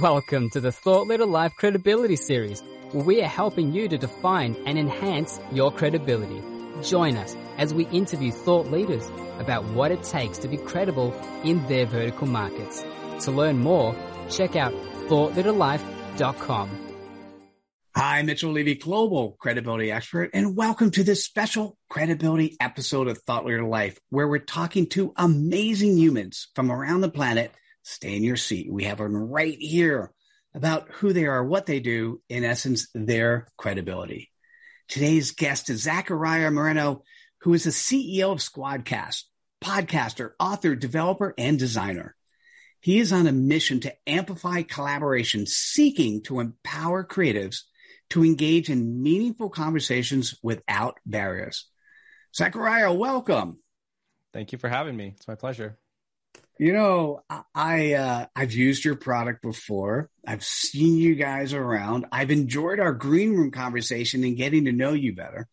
Welcome to the Thought Leader Life Credibility Series, where we are helping you to define and enhance your credibility. Join us as we interview thought leaders about what it takes to be credible in their vertical markets. To learn more, check out thoughtleaderlife.com. Hi, Mitchell Levy, global credibility expert, and welcome to this special credibility episode of Thought Leader Life, where we're talking to amazing humans from around the planet stay in your seat. We have them right here about who they are, what they do, in essence, their credibility. Today's guest is Zachariah Moreno, who is the CEO of Squadcast, podcaster, author, developer, and designer. He is on a mission to amplify collaboration, seeking to empower creatives to engage in meaningful conversations without barriers. Zachariah, welcome. Thank you for having me. It's my pleasure. You know, I uh, I've used your product before. I've seen you guys around. I've enjoyed our green room conversation and getting to know you better.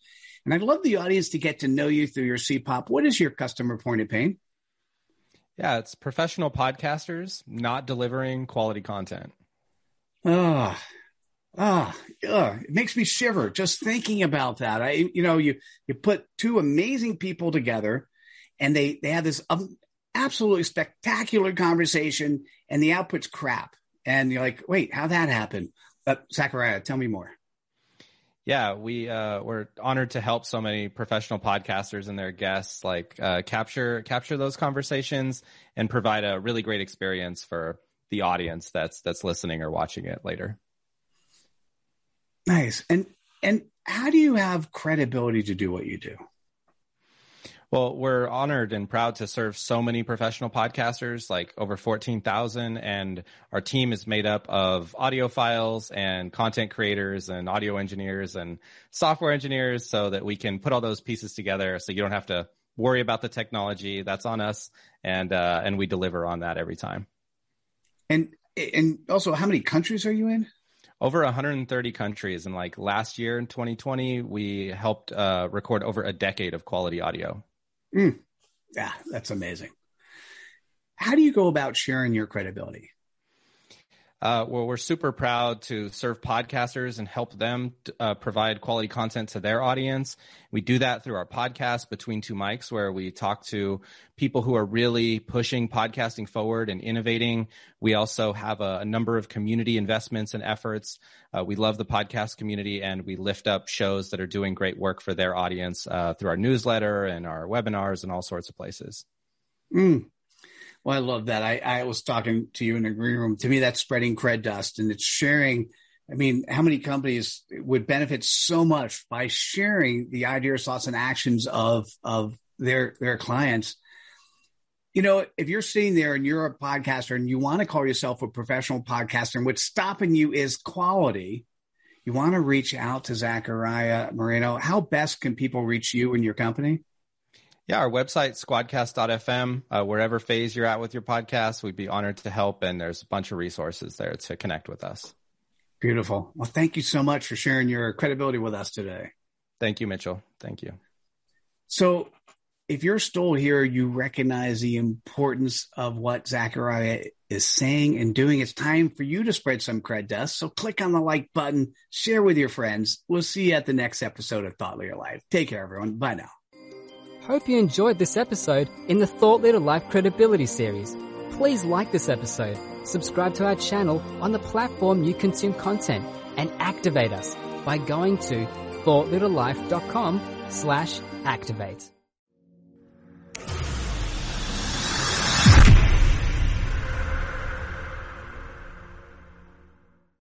And I'd love the audience to get to know you through your CPOP. What is your customer point of pain? Yeah, it's professional podcasters not delivering quality content. Ah, ah, it makes me shiver just thinking about that. I, you know, you you put two amazing people together, and they they have this um, absolutely spectacular conversation and the output's crap. And you're like, wait, how that happen? But Zachariah, tell me more. Yeah, we uh, we're honored to help so many professional podcasters and their guests like uh, capture capture those conversations and provide a really great experience for the audience that's that's listening or watching it later. Nice. And and how do you have credibility to do what you do? Well, we're honored and proud to serve so many professional podcasters, like over 14,000. And our team is made up of audiophiles and content creators and audio engineers and software engineers so that we can put all those pieces together so you don't have to worry about the technology. That's on us. And, uh, and we deliver on that every time. And, and also, how many countries are you in? over 130 countries and like last year in 2020 we helped uh, record over a decade of quality audio Mm. Yeah, that's amazing. How do you go about sharing your credibility? Uh, well, we're super proud to serve podcasters and help them uh, provide quality content to their audience. We do that through our podcast, Between Two Mics, where we talk to people who are really pushing podcasting forward and innovating. We also have a, a number of community investments and efforts. Uh, we love the podcast community and we lift up shows that are doing great work for their audience uh, through our newsletter and our webinars and all sorts of places. Mm, well, I love that. I, I was talking to you in the green room. To me, that's spreading cred dust and it's sharing. I mean, how many companies would benefit so much by sharing the ideas, thoughts, and actions of of their their clients? You know, if you're sitting there and you're a podcaster and you want to call yourself a professional podcaster, and what's stopping you is quality, you want to reach out to Zachariah Moreno. How best can people reach you and your company? Yeah, our website, squadcast.fm. Uh, wherever phase you're at with your podcast, we'd be honored to help. And there's a bunch of resources there to connect with us. Beautiful. Well, thank you so much for sharing your credibility with us today. Thank you, Mitchell. Thank you. So, if you're still here, you recognize the importance of what Zachariah is saying and doing. It's time for you to spread some cred dust. So, click on the like button, share with your friends. We'll see you at the next episode of Thought Leader Life. Take care, everyone. Bye now. Hope you enjoyed this episode in the Thought Leader Life Credibility series. Please like this episode, subscribe to our channel on the platform you consume content, and activate us by going to thoughtleaderlife.com slash activate.